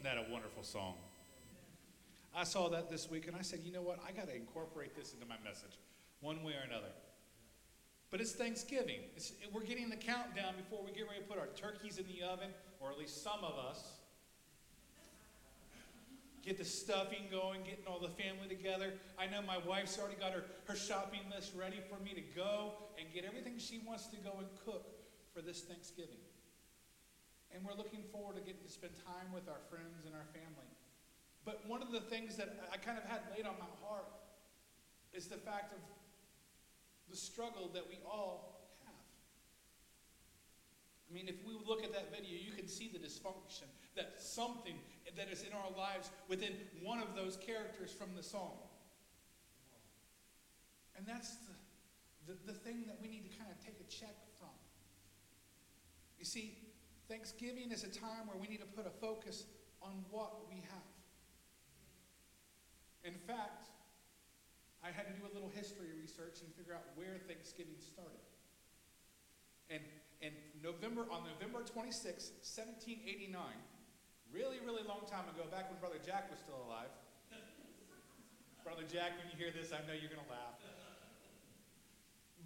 Wasn't that a wonderful song? I saw that this week and I said, you know what? I got to incorporate this into my message one way or another. But it's Thanksgiving. It's, we're getting the countdown before we get ready to put our turkeys in the oven, or at least some of us. Get the stuffing going, getting all the family together. I know my wife's already got her, her shopping list ready for me to go and get everything she wants to go and cook for this Thanksgiving. And we're looking forward to getting to spend time with our friends and our family. But one of the things that I kind of had laid on my heart is the fact of the struggle that we all have. I mean, if we look at that video, you can see the dysfunction that something that is in our lives within one of those characters from the song. And that's the, the, the thing that we need to kind of take a check from. You see, Thanksgiving is a time where we need to put a focus on what we have. In fact, I had to do a little history research and figure out where Thanksgiving started. And in November, on November 26, 1789, really, really long time ago, back when Brother Jack was still alive. Brother Jack, when you hear this, I know you're going to laugh.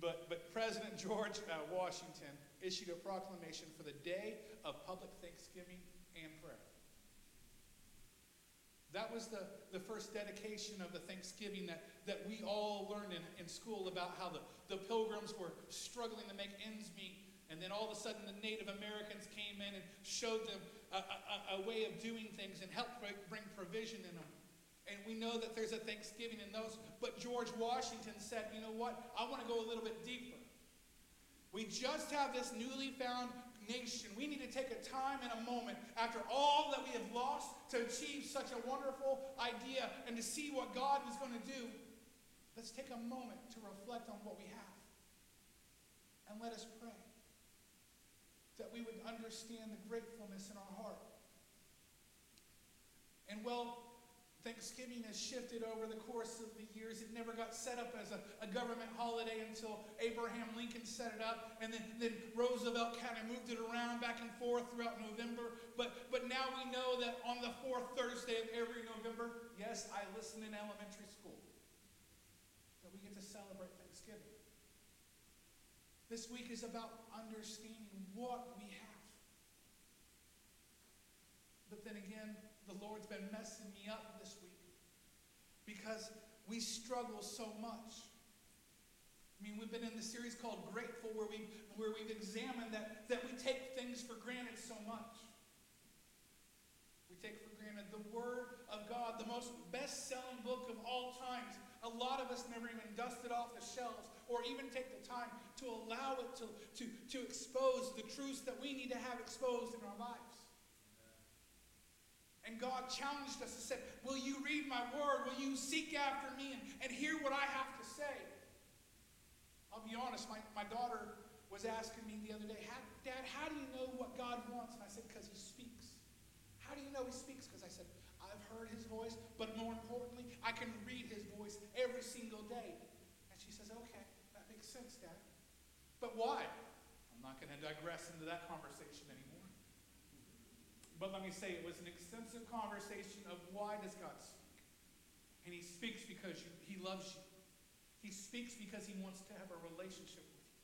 But, but President George uh, Washington issued a proclamation for the day of public thanksgiving and prayer. That was the, the first dedication of the Thanksgiving that, that we all learned in, in school about how the, the pilgrims were struggling to make ends meet. And then all of a sudden, the Native Americans came in and showed them a, a, a way of doing things and helped bring provision in them. And we know that there's a Thanksgiving in those. But George Washington said, you know what? I want to go a little bit deeper. We just have this newly found nation. We need to take a time and a moment after all that we have lost to achieve such a wonderful idea and to see what God is going to do. Let's take a moment to reflect on what we have. And let us pray that we would understand the gratefulness in our heart. And well, Thanksgiving has shifted over the course of the years. It never got set up as a, a, government holiday until Abraham Lincoln set it up. And then, then Roosevelt kind of moved it around back and forth throughout November. But, but now we know that on the fourth Thursday of every November, yes, I listened in elementary school, that we get to celebrate Thanksgiving. This week is about understanding what we have. But then again, the Lord's been messing me up this week because we struggle so much. I mean, we've been in the series called Grateful, where, we've, where we've examined that, that we take things for granted so much. We take for granted the Word of God, the most best selling book of all times. A lot of us never even dust it off the shelves or even take the time to allow it to, to, to expose the truths that we need to have exposed in our lives. And God challenged us and said, Will you read my word? Will you seek after me and, and hear what I have to say? I'll be honest, my, my daughter was asking me the other day, Dad, how do you know what God wants? And I said, Because he speaks. How do you know he speaks? Because I said, I've heard his voice, but more importantly, I can read his voice every single day. And she says, Okay, that makes sense, Dad. But why? I'm not going to digress into that conversation. But let me say, it was an extensive conversation of why does God speak? And he speaks because you, he loves you. He speaks because he wants to have a relationship with you.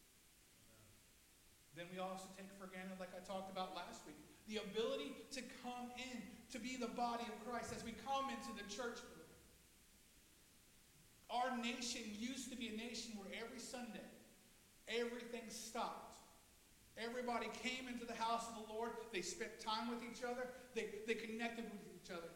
Then we also take for granted, like I talked about last week, the ability to come in to be the body of Christ as we come into the church. Our nation used to be a nation where every Sunday everything stopped Everybody came into the house of the Lord. They spent time with each other. They, they connected with each other.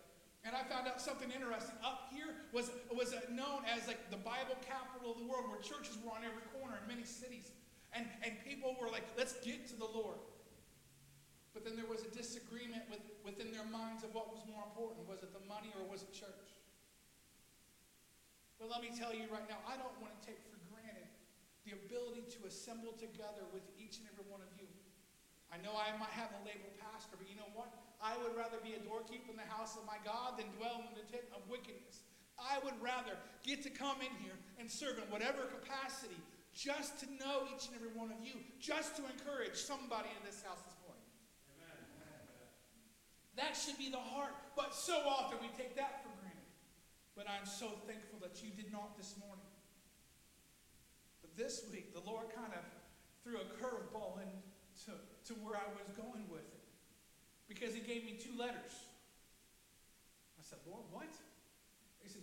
And I found out something interesting. Up here was, was known as like the Bible capital of the world, where churches were on every corner in many cities. And, and people were like, let's get to the Lord. But then there was a disagreement with, within their minds of what was more important. Was it the money or was it church? But let me tell you right now, I don't want to take the ability to assemble together with each and every one of you. I know I might have a label pastor, but you know what? I would rather be a doorkeeper in the house of my God than dwell in the tent of wickedness. I would rather get to come in here and serve in whatever capacity just to know each and every one of you, just to encourage somebody in this house this morning. Amen. That should be the heart. But so often we take that for granted. But I'm so thankful that you did not this morning. This week, the Lord kind of threw a curveball into to where I was going with it. Because He gave me two letters. I said, Lord, what? He said,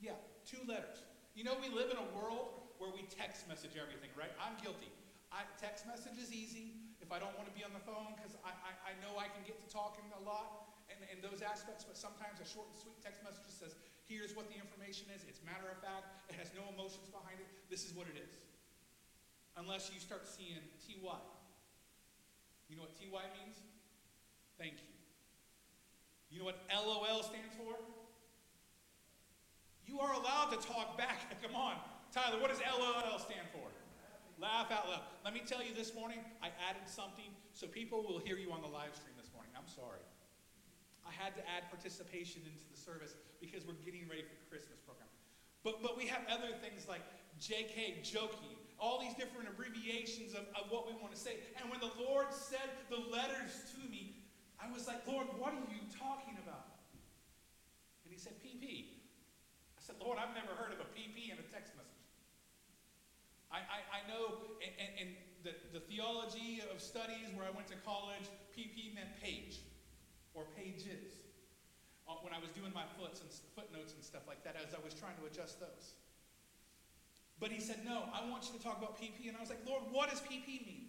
Yeah, two letters. You know, we live in a world where we text message everything, right? I'm guilty. I, text message is easy if I don't want to be on the phone because I, I, I, know I can get to talking a lot and, and those aspects, but sometimes a short and sweet text message says, here's what the information is. It's matter of fact. It has no emotions behind it. This is what it is. Unless you start seeing TY. You know what TY means? Thank you. You know what LOL stands for? You are allowed to talk back. Come on. Tyler, what does LOL stand for? Laugh out loud. Let me tell you this morning, I added something so people will hear you on the live stream this morning. I'm sorry. I had to add participation into the service because we're getting ready for Christmas program. But, but we have other things like JK, joking, all these different abbreviations of, of what we want to say. And when the Lord said the letters to me, I was like, Lord, what are you talking about? And he said, PP I said, Lord, I've never heard of a PP in a text message. I, I, I know in, in the, the theology of studies where I went to college, PP meant page or pages. Uh, when I was doing my foots and footnotes and stuff like that, as I was trying to adjust those. But he said, No, I want you to talk about PP. And I was like, Lord, what does PP mean?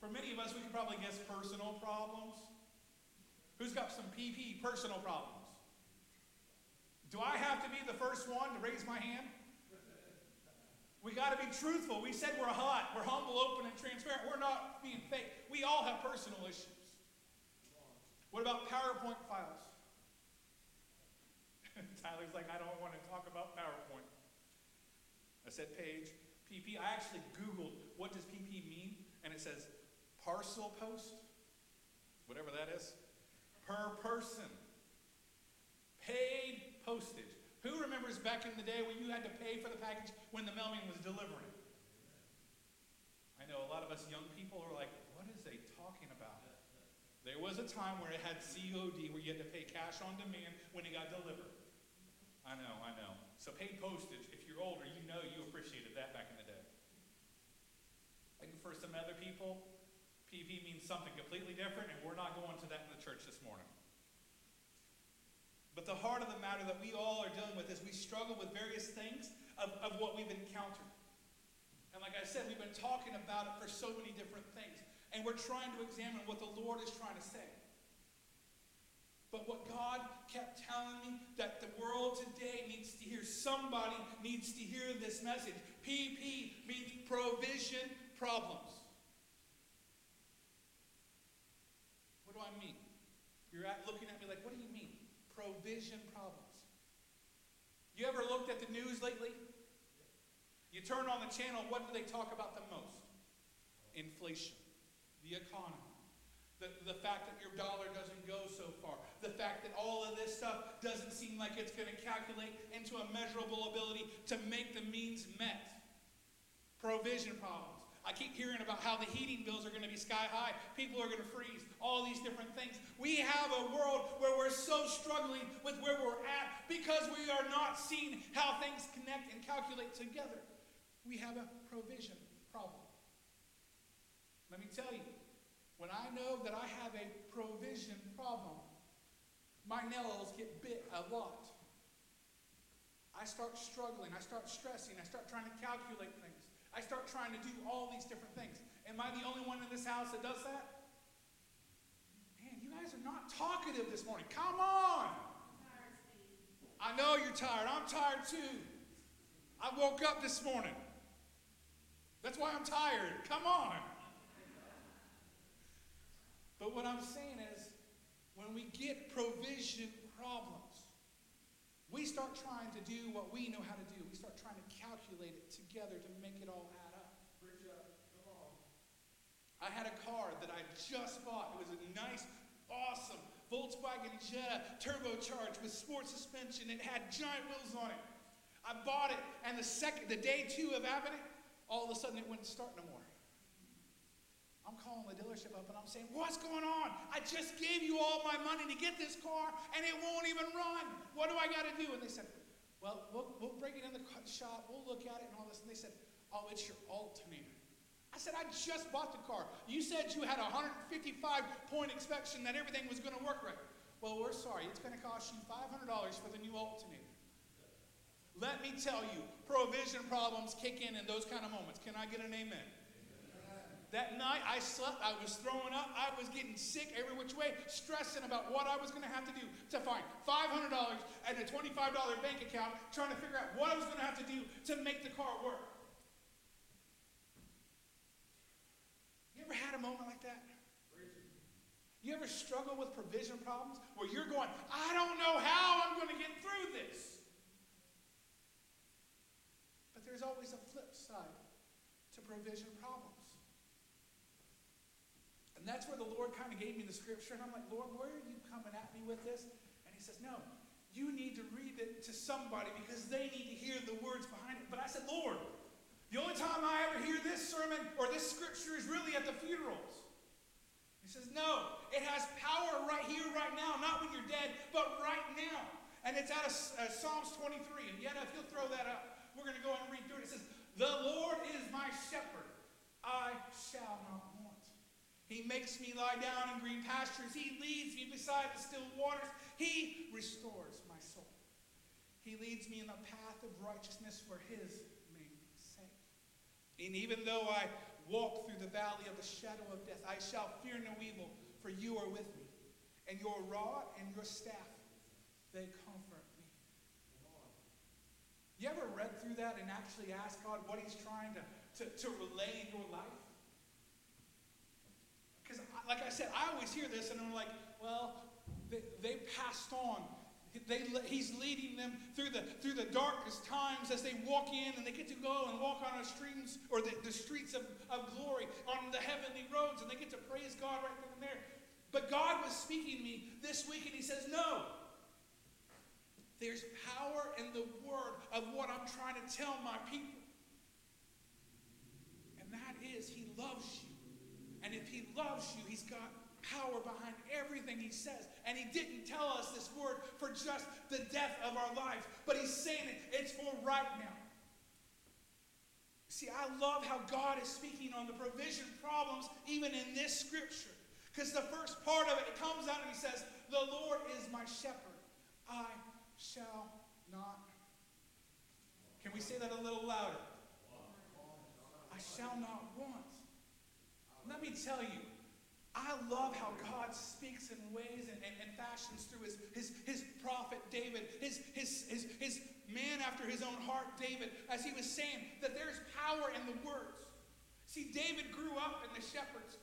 For many of us, we could probably guess personal problems. Who's got some PP personal problems? Do I have to be the first one to raise my hand? We got to be truthful. We said we're hot, we're humble, open, and transparent. We're not being fake. We all have personal issues. What about PowerPoint files? Tyler's like, I don't want to talk about PowerPoint. I said page, PP. I actually Googled what does PP mean, and it says parcel post, whatever that is, per person. Paid postage. Who remembers back in the day when you had to pay for the package when the mailman was delivering? I know a lot of us young people are like, what is they talking about? There was a time where it had COD, where you had to pay cash on demand when it got delivered. I know, I know. So paid postage, if you're older, you know you appreciated that back in the day. And for some other people, PV means something completely different, and we're not going to that in the church this morning. But the heart of the matter that we all are dealing with is we struggle with various things of, of what we've encountered. And like I said, we've been talking about it for so many different things. And we're trying to examine what the Lord is trying to say. But what God kept telling me that the world today needs to hear, somebody needs to hear this message. PP means provision problems. What do I mean? You're at, looking at me like, what do you mean? provision problems. You ever looked at the news lately? You turn on the channel, what do they talk about the most? Inflation, the economy, the, the fact that your dollar doesn't go so far, the fact that all of this stuff doesn't seem like it's going to calculate into a measurable ability to make the means met. Provision problems. I keep hearing about how the heating bills are going to be sky high. People are going to freeze. All these different things. We have a world where we're so struggling with where we're at because we are not seeing how things connect and calculate together. We have a provision problem. Let me tell you, when I know that I have a provision problem, my nails get bit a lot. I start struggling. I start stressing. I start trying to calculate things. I start trying to do all these different things. Am I the only one in this house that does that? Man, you guys are not talkative this morning. Come on. I know you're tired. I'm tired too. I woke up this morning. That's why I'm tired. Come on. But what I'm saying is, when we get provision problems, we start trying to do what we know how to do. We start trying to calculate it together to make it all add up. I had a car that I just bought. It was a nice, awesome Volkswagen Jetta turbocharged with sports suspension. It had giant wheels on it. I bought it, and the second, the day two of having it, all of a sudden it wouldn't start no more. I'm calling the dealership up and I'm saying, What's going on? I just gave you all my money to get this car and it won't even run. What do I got to do? And they said, Well, we'll, we'll bring it in the shop, we'll look at it and all this. And they said, Oh, it's your alternator. I said, I just bought the car. You said you had a 155 point inspection that everything was going to work right. Well, we're sorry. It's going to cost you $500 for the new alternator. Let me tell you, provision problems kick in in those kind of moments. Can I get an amen? That night I slept, I was throwing up, I was getting sick every which way, stressing about what I was going to have to do to find $500 and a $25 bank account, trying to figure out what I was going to have to do to make the car work. You ever had a moment like that? You ever struggle with provision problems where you're going, I don't know how I'm going to get through this? But there's always a flip side to provision problems. And that's where the Lord kind of gave me the scripture. And I'm like, Lord, where are you coming at me with this? And he says, No, you need to read it to somebody because they need to hear the words behind it. But I said, Lord, the only time I ever hear this sermon or this scripture is really at the funerals. He says, No, it has power right here, right now, not when you're dead, but right now. And it's out of uh, Psalms 23. And yet, if you'll throw that up, we're going to go and read through it. It says, The Lord is my shepherd, I shall not he makes me lie down in green pastures. He leads me beside the still waters. He restores my soul. He leads me in the path of righteousness for his name's sake. And even though I walk through the valley of the shadow of death, I shall fear no evil, for you are with me. And your rod and your staff, they comfort me. You ever read through that and actually ask God what he's trying to, to, to relay in your life? Like I said, I always hear this and I'm like, well, they, they passed on. They, he's leading them through the, through the darkest times as they walk in and they get to go and walk on the streams or the, the streets of, of glory on the heavenly roads and they get to praise God right and there. But God was speaking to me this week and he says, no. There's power in the word of what I'm trying to tell my people. And that is, he loves you. And if he loves you, he's got power behind everything he says. And he didn't tell us this word for just the death of our lives, but he's saying it, it's for right now. See, I love how God is speaking on the provision problems even in this scripture. Because the first part of it, it comes out and he says, The Lord is my shepherd. I shall not. Can we say that a little louder? I shall not want. Let me tell you, I love how God speaks in ways and, and, and fashions through his, his, his prophet David, his, his, his, his man after his own heart, David, as he was saying that there's power in the words. See, David grew up in the shepherd's.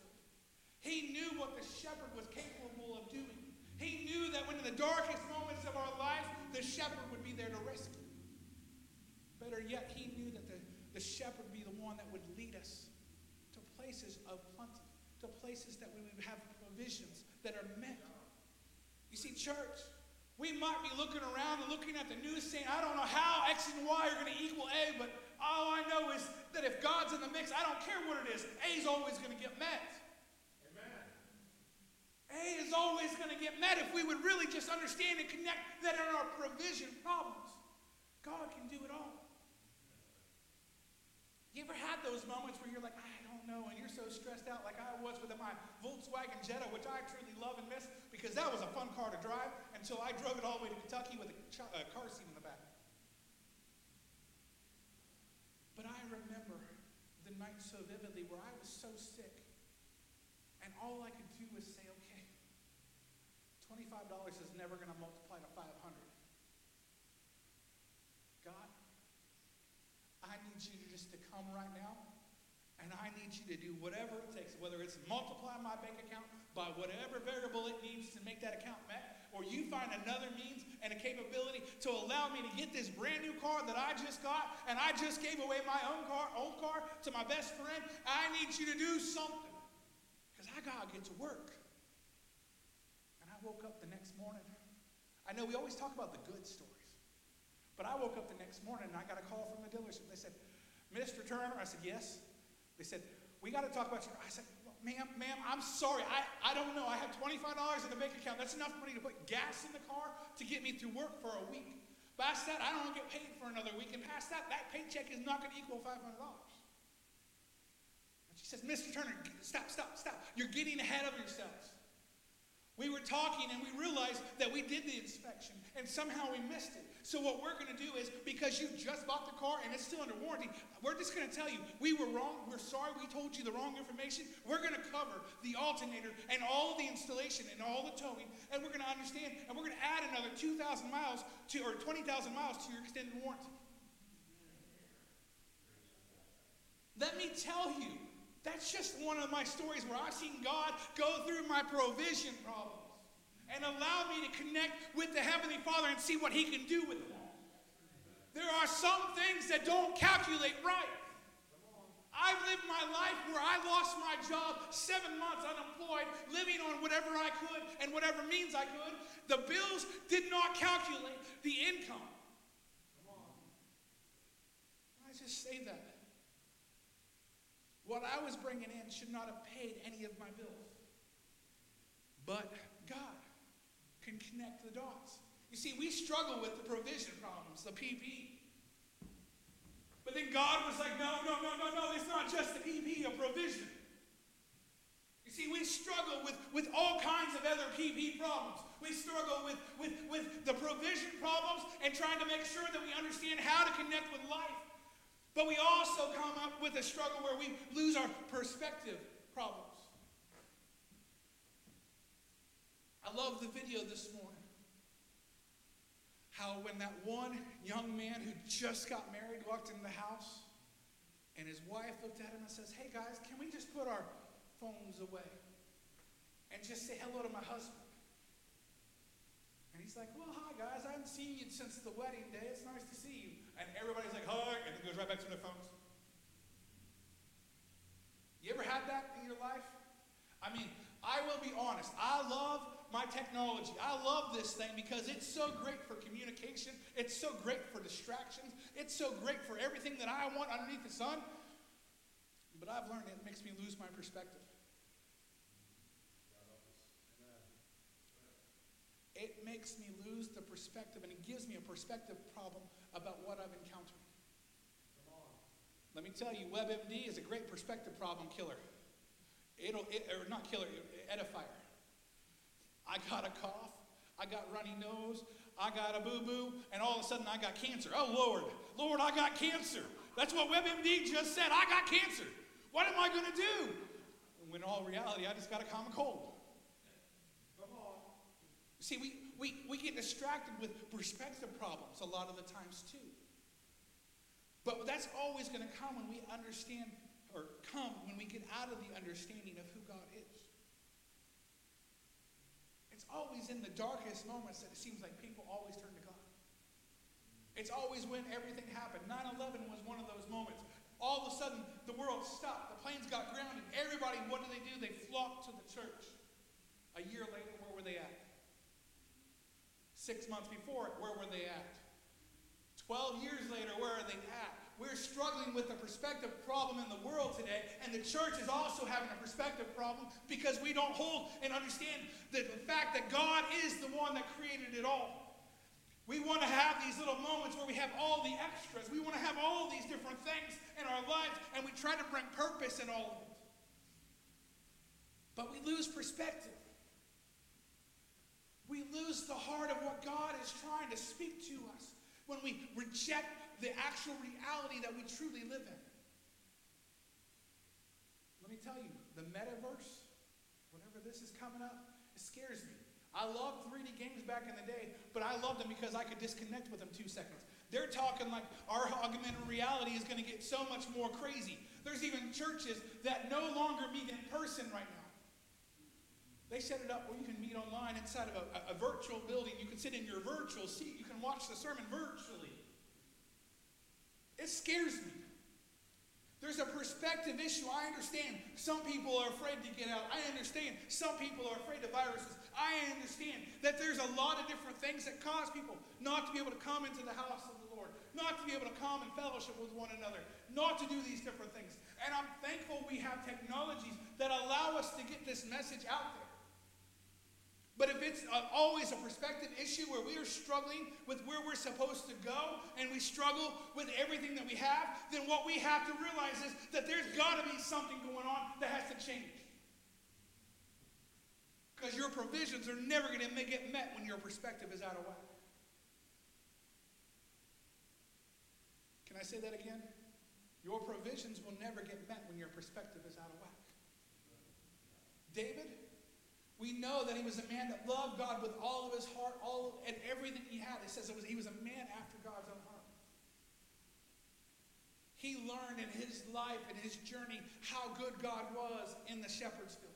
He knew what the shepherd was capable of doing. He knew that when in the darkest moments of our lives, the shepherd would be there to rescue. Better yet, he knew that the, the shepherd would be the one that would lead us places of plenty, to places that we would have provisions that are met. You see, church, we might be looking around and looking at the news saying, I don't know how X and Y are going to equal A, but all I know is that if God's in the mix, I don't care what it is, A is always going to get met. Amen. A is always going to get met if we would really just understand and connect that in our provision problems, God can do it all. You ever had those moments where you're like, I know, and you're so stressed out like I was with my Volkswagen Jetta, which I truly love and miss because that was a fun car to drive until I drove it all the way to Kentucky with a uh, car seat in the back. But I remember the night so vividly where I was so sick, and all I could do was say, okay, $25 is never going to multiply to 500. God, I need you just to come right now you to do whatever it takes, whether it's multiply my bank account by whatever variable it needs to make that account met, or you find another means and a capability to allow me to get this brand new car that I just got, and I just gave away my own car, old car to my best friend. I need you to do something. Because I gotta get to work. And I woke up the next morning. I know we always talk about the good stories. But I woke up the next morning and I got a call from the dealership. They said, Mr. Turner, I said, yes. They said, we got to talk about your. I said, well, ma'am, ma'am, I'm sorry. I, I don't know. I have $25 in the bank account. That's enough money to put gas in the car to get me through work for a week. Past that, I don't get paid for another week. And past that, that paycheck is not going to equal $500. And she says, Mr. Turner, stop, stop, stop. You're getting ahead of yourselves. We were talking and we realized that we did the inspection and somehow we missed it. So what we're going to do is because you just bought the car and it's still under warranty, we're just going to tell you we were wrong. We're sorry we told you the wrong information. We're going to cover the alternator and all the installation and all the towing and we're going to understand and we're going to add another 2,000 miles to or 20,000 miles to your extended warranty. Let me tell you, that's just one of my stories where I've seen God go through my provision problems and allow me to connect with the Heavenly Father and see what He can do with them. There are some things that don't calculate right. I've lived my life where I lost my job, seven months unemployed, living on whatever I could and whatever means I could. The bills did not calculate the income. I just say that. What I was bringing in should not have paid any of my bills. But God can connect the dots. You see, we struggle with the provision problems, the PP. But then God was like, no, no, no, no, no, it's not just the PP, a provision. You see, we struggle with, with all kinds of other PP problems. We struggle with, with, with the provision problems and trying to make sure that we understand how to connect with life. But we also come up with a struggle where we lose our perspective problems. I love the video this morning. How when that one young man who just got married walked in the house and his wife looked at him and says, Hey guys, can we just put our phones away and just say hello to my husband? And he's like, Well, hi guys, I haven't seen you since the wedding day. It's nice to see you. And everybody's like, Hi, and then goes right back to their phones. You ever had that in your life? I mean, I will be honest. I love my technology. I love this thing because it's so great for communication. It's so great for distractions. It's so great for everything that I want underneath the sun. But I've learned it makes me lose my perspective. It makes me lose the perspective and it gives me a perspective problem about what I've encountered. Let me tell you, WebMD is a great perspective problem killer. It'll, it, or not killer, edifier. I got a cough, I got runny nose, I got a boo boo, and all of a sudden I got cancer. Oh, Lord, Lord, I got cancer. That's what WebMD just said. I got cancer. What am I going to do? When in all reality, I just got a common cold. See, we, we, we get distracted with perspective problems a lot of the times too. But that's always going to come when we understand, or come when we get out of the understanding of who God is. It's always in the darkest moments that it seems like people always turn to God. It's always when everything happened. 9 11 was one of those moments. All of a sudden, the world stopped. The planes got grounded. Everybody, what do they do? They flocked to the church. A year later, where were they at? Six months before where were they at? 12 years later, where are they at? We're struggling with a perspective problem in the world today, and the church is also having a perspective problem because we don't hold and understand the, the fact that God is the one that created it all. We want to have these little moments where we have all the extras. We want to have all these different things in our lives, and we try to bring purpose in all of it. But we lose perspective. We lose the heart of what God is trying to speak to us when we reject the actual reality that we truly live in. Let me tell you, the metaverse, whenever this is coming up, it scares me. I loved 3D games back in the day, but I loved them because I could disconnect with them two seconds. They're talking like our augmented reality is going to get so much more crazy. There's even churches that no longer meet in person right now. They set it up where you can meet online inside of a, a, virtual building. You can sit in your virtual seat. You can watch the sermon virtually. It scares me. There's a perspective issue. I understand some people are afraid to get out. I understand some people are afraid of viruses. I understand that there's a lot of different things that cause people not to be able to come into the house of the Lord, not to be able to come and fellowship with one another, not to do these different things. And I'm thankful we have technologies that allow us to get this message out there. But if it's uh, always a perspective issue where we are struggling with where we're supposed to go and we struggle with everything that we have, then what we have to realize is that there's got to be something going on that has to change. Because your provisions are never going to get met when your perspective is out of whack. Can I say that again? Your provisions will never get met when your perspective is out of whack. David we know that he was a man that loved God with all of his heart, all and everything he had. It says it was, he was a man after God's own heart. He learned in his life and his journey how good God was in the shepherd's field.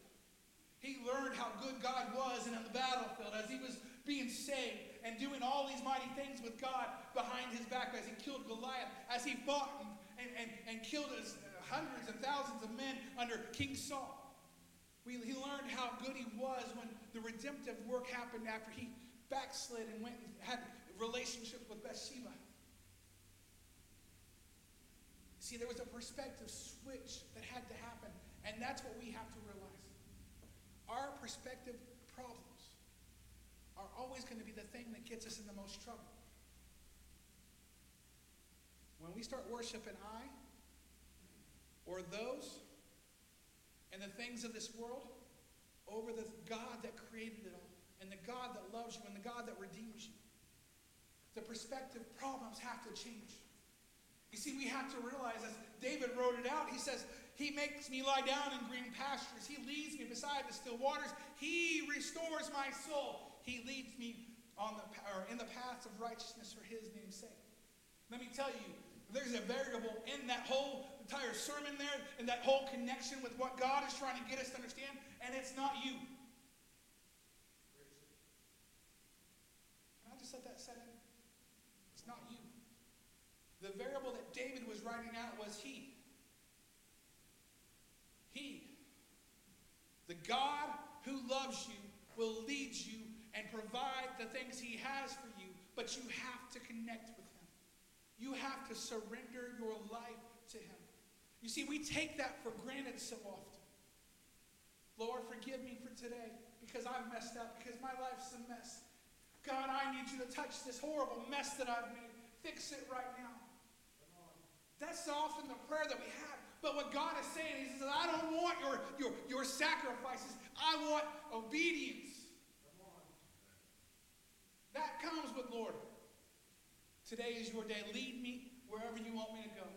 He learned how good God was in the battlefield as he was being saved and doing all these mighty things with God behind his back as he killed Goliath, as he fought and, and, and killed his, uh, hundreds and thousands of men under King Saul. We, he learned how good he was when the redemptive work happened after he backslid and went and had relationships with Bathsheba. See, there was a perspective switch that had to happen, and that's what we have to realize. Our perspective problems are always going to be the thing that gets us in the most trouble. When we start worshiping I or those, and the things of this world over the God that created it all and the God that loves you and the God that redeems you. The perspective problems have to change. You see, we have to realize, as David wrote it out, he says, He makes me lie down in green pastures. He leads me beside the still waters. He restores my soul. He leads me on the, or in the paths of righteousness for His name's sake. Let me tell you, there's a variable in that whole entire sermon there and that whole connection with what God is trying to get us to understand, and it's not you. Can I just let that set in? It's not you. The variable that David was writing out was he. He. The God who loves you will lead you and provide the things he has for you, but you have to connect with him. You have to surrender your life. You see, we take that for granted so often. Lord, forgive me for today because I've messed up, because my life's a mess. God, I need you to touch this horrible mess that I've made. Fix it right now. That's often the prayer that we have. But what God is saying is, I don't want your, your, your sacrifices. I want obedience. That comes with Lord. Today is your day. Lead me wherever you want me to go.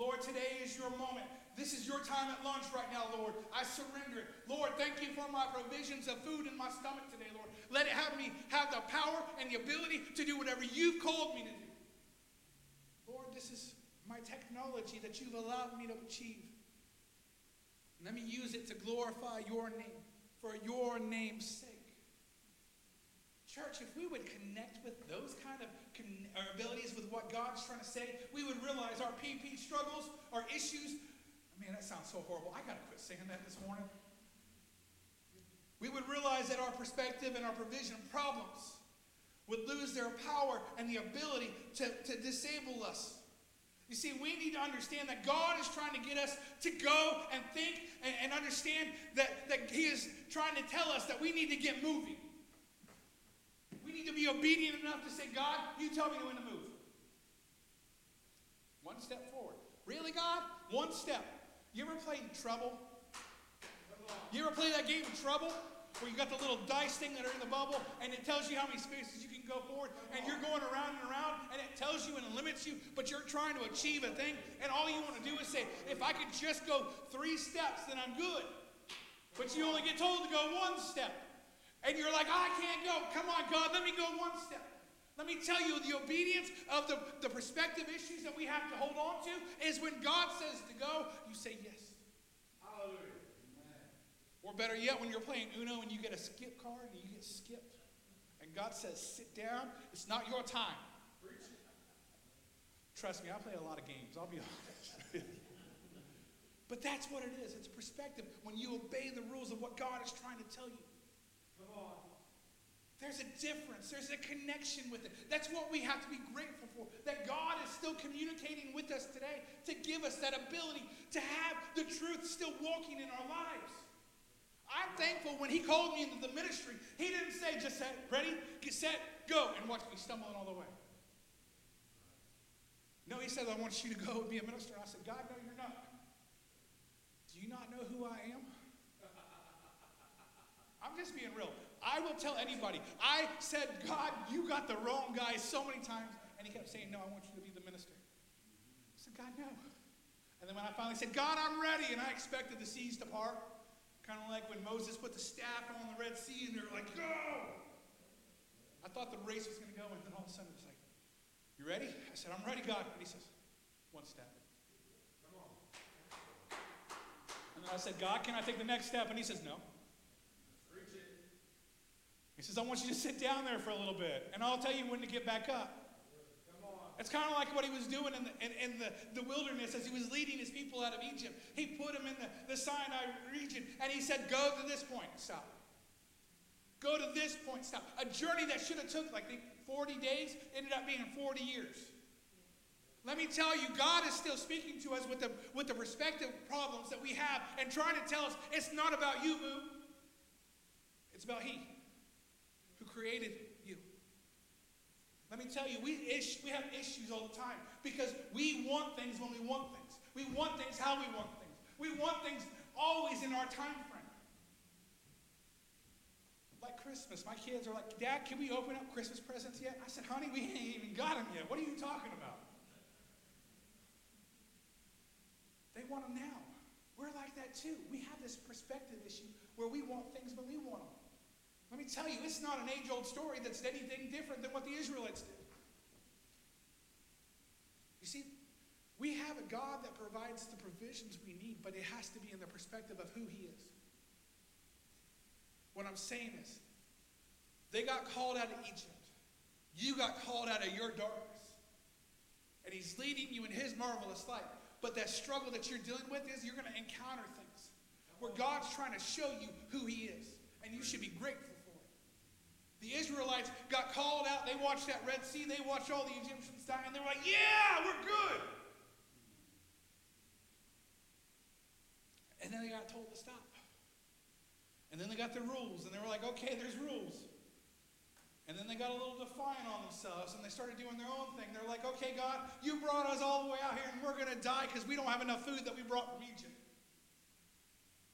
Lord, today is your moment. This is your time at lunch right now, Lord. I surrender it. Lord, thank you for my provisions of food in my stomach today, Lord. Let it have me have the power and the ability to do whatever you've called me to do. Lord, this is my technology that you've allowed me to achieve. Let me use it to glorify your name for your name's sake. Church, if we would connect with those kind of con- abilities with what God's trying to say, we would realize our PP struggles, our issues. Man, that sounds so horrible. I got to quit saying that this morning. We would realize that our perspective and our provision problems would lose their power and the ability to, to disable us. You see, we need to understand that God is trying to get us to go and think and, and understand that, that He is trying to tell us that we need to get moving. Need to be obedient enough to say, God, you tell me when to move. One step forward. Really, God? One step. You ever played Trouble? You ever play that game Trouble? Where you got the little dice thing that are in the bubble, and it tells you how many spaces you can go forward, and you're going around and around, and it tells you and it limits you, but you're trying to achieve a thing, and all you want to do is say, if I could just go three steps, then I'm good. But you only get told to go one step. And you're like, I can't go. Come on, God, let me go one step. Let me tell you, the obedience of the, the perspective issues that we have to hold on to is when God says to go, you say yes. Hallelujah. Or better yet, when you're playing Uno and you get a skip card and you get skipped, and God says, sit down, it's not your time. Trust me, I play a lot of games, I'll be honest. But that's what it is. It's perspective when you obey the rules of what God is trying to tell you. There's a difference. There's a connection with it. That's what we have to be grateful for. That God is still communicating with us today to give us that ability to have the truth still walking in our lives. I'm thankful when he called me into the ministry, he didn't say, just set, ready, get set, go, and watch me stumbling all the way. No, he said, I want you to go and be a minister. I said, God, no, you're not. Do you not know who I am? I'm just being real. I will tell anybody. I said, God, you got the wrong guy so many times. And he kept saying, No, I want you to be the minister. I said, God, no. And then when I finally said, God, I'm ready, and I expected the seas to part, kind of like when Moses put the staff on the Red Sea and they were like, Go! I thought the race was going to go, and then all of a sudden it was like, You ready? I said, I'm ready, God. And he says, One step. And then I said, God, can I take the next step? And he says, No. He says, I want you to sit down there for a little bit, and I'll tell you when to get back up. It's kind of like what he was doing in, the, in, in the, the wilderness as he was leading his people out of Egypt. He put them in the, the Sinai region, and he said, Go to this point, stop. Go to this point, stop. A journey that should have took like 40 days ended up being 40 years. Let me tell you, God is still speaking to us with the, with the respective problems that we have and trying to tell us it's not about you, boo. It's about He who created you. Let me tell you, we, ish, we have issues all the time because we want things when we want things. We want things how we want things. We want things always in our time frame. Like Christmas. My kids are like, Dad, can we open up Christmas presents yet? I said, honey, we ain't even got them yet. What are you talking about? They want them now. We're like that too. We have this perspective issue where we want things when we want them. Let me tell you, it's not an age old story that's anything different than what the Israelites did. You see, we have a God that provides the provisions we need, but it has to be in the perspective of who He is. What I'm saying is, they got called out of Egypt. You got called out of your darkness. And He's leading you in His marvelous light. But that struggle that you're dealing with is you're going to encounter things where God's trying to show you who He is. And you should be grateful the Israelites got called out. They watched that Red Sea. They watched all the Egyptians die. And they were like, yeah, we're good. And then they got told to stop. And then they got the rules. And they were like, okay, there's rules. And then they got a little defiant on themselves and they started doing their own thing. They're like, okay, God, you brought us all the way out here and we're going to die because we don't have enough food that we brought from Egypt.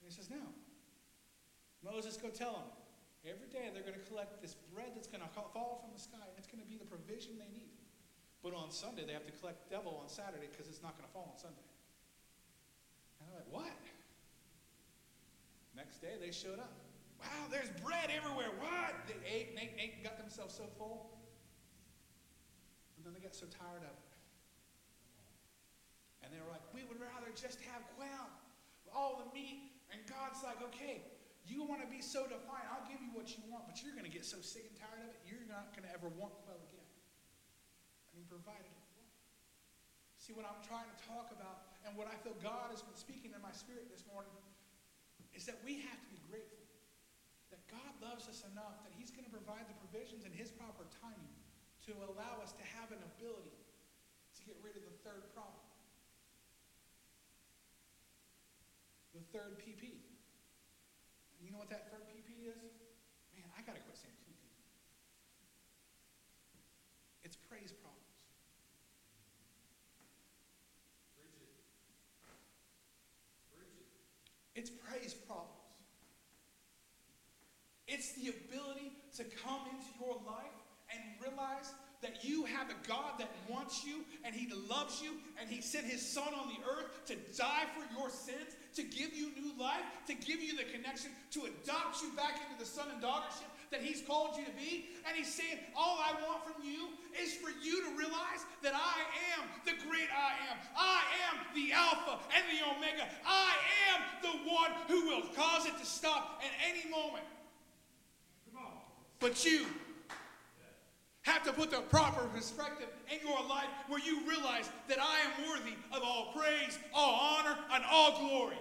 And he says, no. Moses, go tell them. Every day they're going to collect this bread that's going to fall from the sky, and it's going to be the provision they need. But on Sunday, they have to collect devil on Saturday because it's not going to fall on Sunday. And they're like, what? Next day, they showed up. Wow, there's bread everywhere. What? They ate and ate and ate and got themselves so full. And then they got so tired of it. And they were like, we would rather just have quail, all the meat. And God's like, okay, you want to be so defiant. I'll give you what you want, but you're going to get so sick and tired of it, you're not going to ever want quail again. And he provided it. See, what I'm trying to talk about and what I feel God has been speaking in my spirit this morning is that we have to be grateful that God loves us enough that he's going to provide the provisions in his proper timing to allow us to have an ability to get rid of the third problem. The third PP. You know what that third PP is? Man, I got to quit saying PP. It's praise problems. Preach it. It's praise problems. It's the ability to come into your life and realize that you have a God that wants you and He loves you and He sent His Son on the earth to die for your sins, to give you new life, to give you the connection, to adopt you back into the son and daughtership that He's called you to be. And He's saying, All I want from you is for you to realize that I am the great I am. I am the Alpha and the Omega. I am the one who will cause it to stop at any moment. But you have to put the proper perspective in your life where you realize that I am worthy of all praise, all honor, and all glory.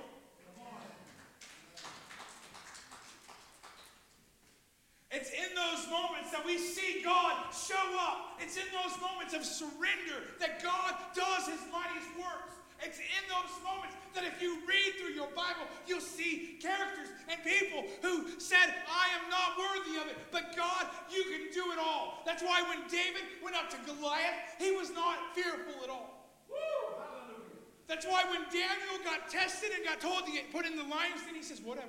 It's in those moments that we see God show up. It's in those moments of surrender that God does his mightiest works. It's in those moments that if you read through your Bible, you'll see characters and people who said, I am not worthy of it, but God, you can do it all. That's why when David went up to Goliath, he was not fearful at all. That's why when Daniel got tested and got told to get put in the lion's den, he says, whatever.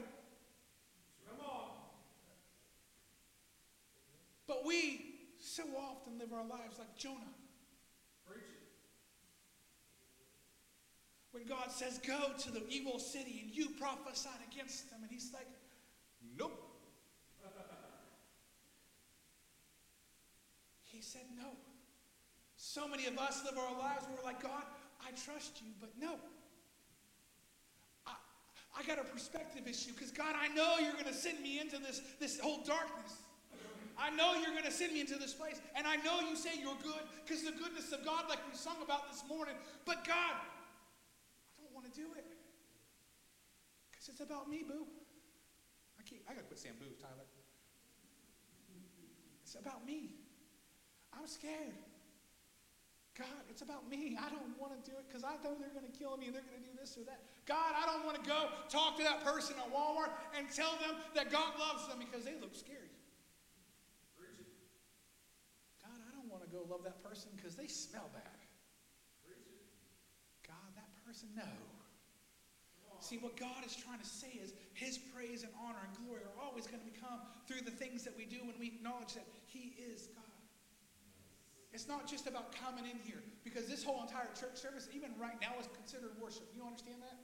But we so often live our lives like Jonah. When God says, Go to the evil city and you prophesy against them, and he's like, Nope. he said, No. So many of us live our lives where we're like, God, I trust you, but no. I, I got a perspective issue because, God, I know you're going to send me into this, this whole darkness. I know you're going to send me into this place. And I know you say you're good because the goodness of God, like we sung about this morning. But God, I don't want to do it because it's about me, boo. I can't, I got to quit saying boo, Tyler. It's about me. I'm scared. God, it's about me. I don't want to do it because I know they're going to kill me and they're going to do this or that. God, I don't want to go talk to that person at Walmart and tell them that God loves them because they look scary. to go love that person because they smell bad. God, that person, no. See, what God is trying to say is His praise and honor and glory are always going to become through the things that we do when we acknowledge that He is God. It's not just about coming in here because this whole entire church service, even right now, is considered worship. You understand that?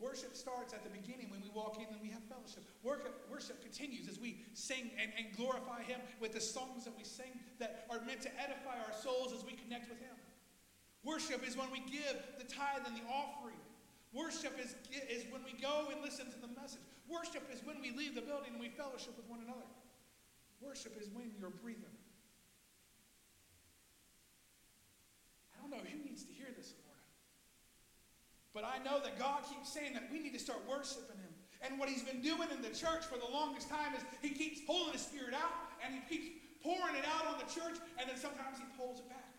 Worship starts at the beginning when we walk in and we have fellowship. Worship, worship continues as we sing and, and glorify Him with the songs that we sing that are meant to edify our souls as we connect with Him. Worship is when we give the tithe and the offering. Worship is, is when we go and listen to the message. Worship is when we leave the building and we fellowship with one another. Worship is when you're breathing. I don't know who needs to but I know that God keeps saying that we need to start worshiping Him. And what He's been doing in the church for the longest time is He keeps pulling His Spirit out and He keeps pouring it out on the church, and then sometimes He pulls it back.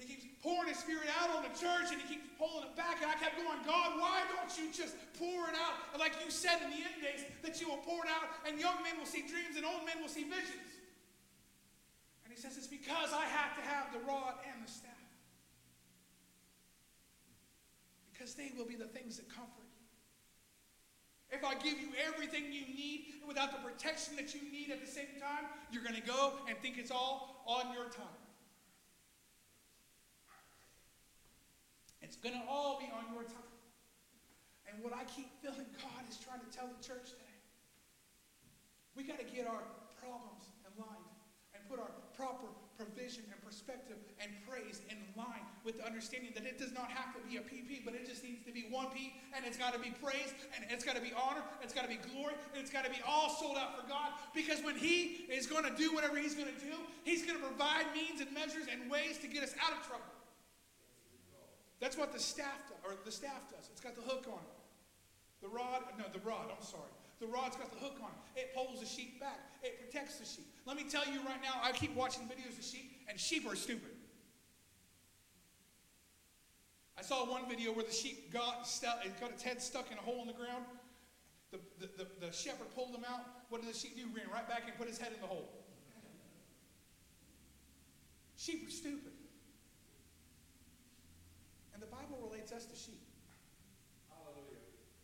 He keeps pouring His Spirit out on the church and He keeps pulling it back. And I kept going, God, why don't you just pour it out? And like you said in the end days, that you will pour it out and young men will see dreams and old men will see visions. And He says, It's because I have to have the rod and the staff. Because they will be the things that comfort you. If I give you everything you need without the protection that you need at the same time, you're going to go and think it's all on your time. It's going to all be on your time. And what I keep feeling God is trying to tell the church today, we got to get our problems in line and put our proper provision and perspective and praise in line with the understanding that it does not have to be a PP, but it just needs to be one P, and it's got to be praise, and it's got to be honor, it's got to be glory, and it's got to be all sold out for God. Because when He is going to do whatever He's going to do, He's going to provide means and measures and ways to get us out of trouble. That's what the staff does, or the staff does. It's got the hook on it. The rod, no, the rod, I'm sorry. The rod's got the hook on it. It pulls the sheep back. It protects the sheep. Let me tell you right now, I keep watching videos of sheep, and sheep are stupid. I saw one video where the sheep got, stuck, it got its head stuck in a hole in the ground. The, the, the, the shepherd pulled him out. What did the sheep do? Ran right back and put his head in the hole. Sheep are stupid. And the Bible relates us to sheep.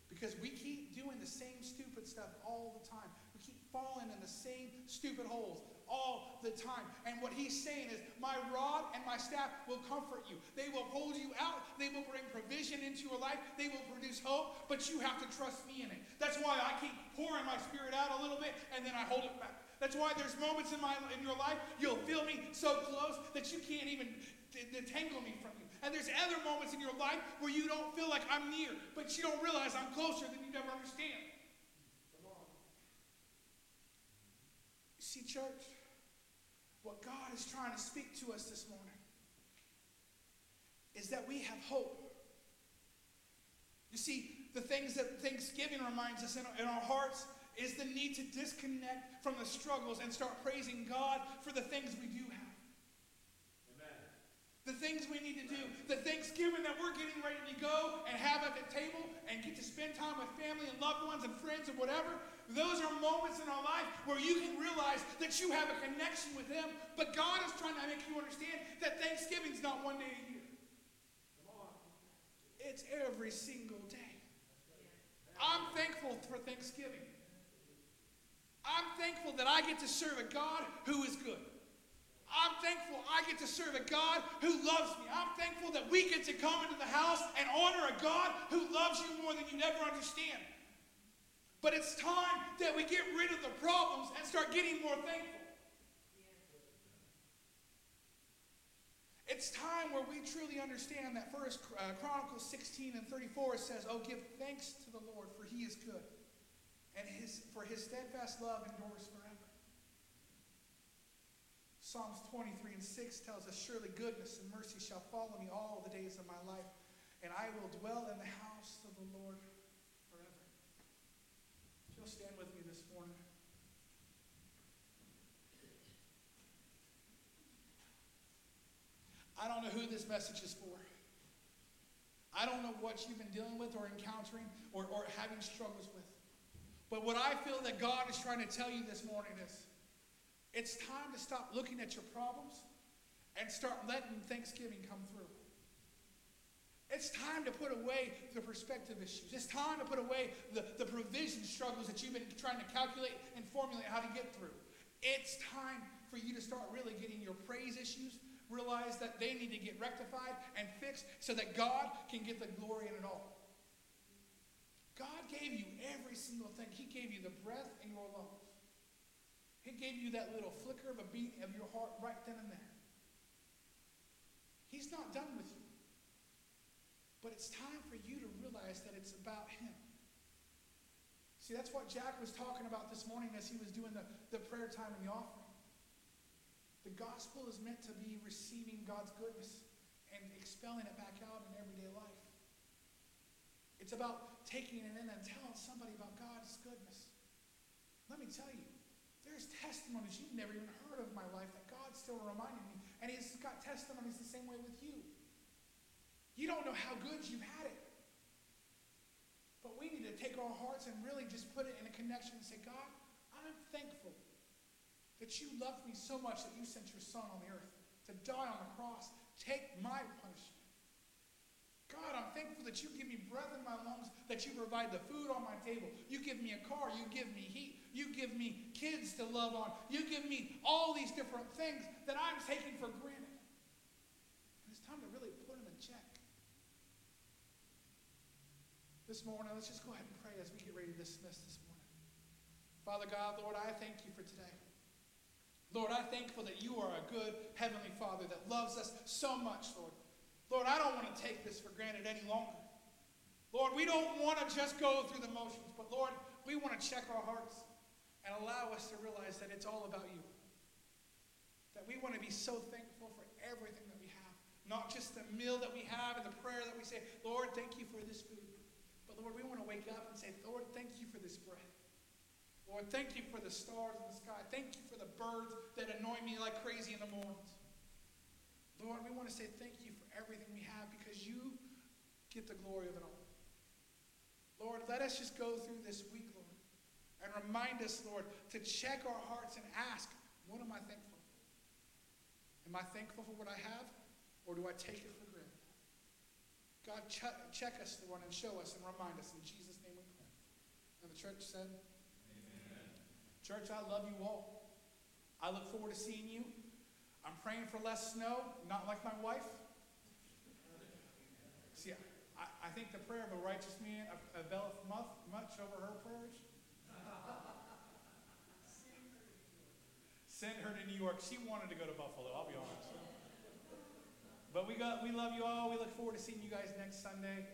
Because we keep doing the same stupid stuff all the time. We keep falling in the same stupid holes all the time. And what he's saying is, My rod and my staff will comfort you. They will hold you out. They will bring provision into your life. They will produce hope, but you have to trust me in it. That's why I keep pouring my spirit out a little bit and then I hold it back. That's why there's moments in my in your life you'll feel me so close that you can't even detangle me from you. And there's other moments in your life where you don't feel like I'm near, but you don't realize I'm closer than you ever understand. See, church, what God is trying to speak to us this morning is that we have hope. You see, the things that Thanksgiving reminds us in, in our hearts is the need to disconnect from the struggles and start praising God for the things we do have. Amen. The things we need to do, the Thanksgiving that we're getting ready to go and have at the table and get to spend time with family and loved ones and friends and whatever, those are moments in our life where you can realize that you have a connection with Him. But God is trying to make you understand that Thanksgiving's not one day a year. It's every single day. I'm thankful for Thanksgiving. I'm thankful that I get to serve a God who is good. I'm thankful I get to serve a God who loves me. I'm thankful that we get to come into the house and honor a God who loves you more than you ever understand. But it's time that we get rid of the problems and start getting more thankful. It's time where we truly understand that First uh, Chronicles 16 and 34 says, "Oh, give thanks to the Lord, for He is good, and His for His steadfast love endures forever." Psalms 23 and 6 tells us, "Surely goodness and mercy shall follow me all the days of my life, and I will dwell in the house of the Lord forever." If you'll stand with me this morning. I don't know who this message is for. I don't know what you've been dealing with or encountering or, or having struggles with. But what I feel that God is trying to tell you this morning is it's time to stop looking at your problems and start letting Thanksgiving come through. It's time to put away the perspective issues. It's time to put away the, the provision struggles that you've been trying to calculate and formulate how to get through. It's time for you to start really getting your praise issues realize that they need to get rectified and fixed so that God can get the glory in it all. God gave you every single thing. He gave you the breath in your lungs. He gave you that little flicker of a beat of your heart right then and there. He's not done with you. But it's time for you to realize that it's about Him. See, that's what Jack was talking about this morning as he was doing the, the prayer time and the offering. The gospel is meant to be receiving God's goodness and expelling it back out in everyday life. It's about taking it in and telling somebody about God's goodness. Let me tell you, there's testimonies you've never even heard of in my life that God's still reminding me. And He's got testimonies the same way with you. You don't know how good you've had it. But we need to take our hearts and really just put it in a connection and say, God, I'm thankful that you loved me so much that you sent your son on the earth to die on the cross, take my punishment. God, I'm thankful that you give me breath in my lungs, that you provide the food on my table. You give me a car, you give me heat, you give me kids to love on, you give me all these different things that I'm taking for granted. And it's time to really put them in check. This morning, let's just go ahead and pray as we get ready to dismiss this morning. Father God, Lord, I thank you for today. Lord, I'm thankful that you are a good Heavenly Father that loves us so much, Lord. Lord, I don't want to take this for granted any longer. Lord, we don't want to just go through the motions, but Lord, we want to check our hearts and allow us to realize that it's all about you. That we want to be so thankful for everything that we have. Not just the meal that we have and the prayer that we say, Lord, thank you for this food. Lord, we want to wake up and say, Lord, thank you for this breath. Lord, thank you for the stars in the sky. Thank you for the birds that annoy me like crazy in the mornings. Lord, we want to say thank you for everything we have because you get the glory of it all. Lord, let us just go through this week, Lord, and remind us, Lord, to check our hearts and ask, what am I thankful for? Am I thankful for what I have, or do I take it for? God, ch- check us, Lord, and show us and remind us. In Jesus' name we pray. And the church said, Church, I love you all. I look forward to seeing you. I'm praying for less snow, not like my wife. See, I, I think the prayer of a righteous man availeth much over her prayers. Send her to New York. She wanted to go to Buffalo, I'll be honest. But we, got, we love you all. We look forward to seeing you guys next Sunday,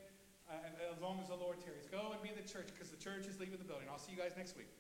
uh, as long as the Lord tarries. Go and be in the church because the church is leaving the building. I'll see you guys next week.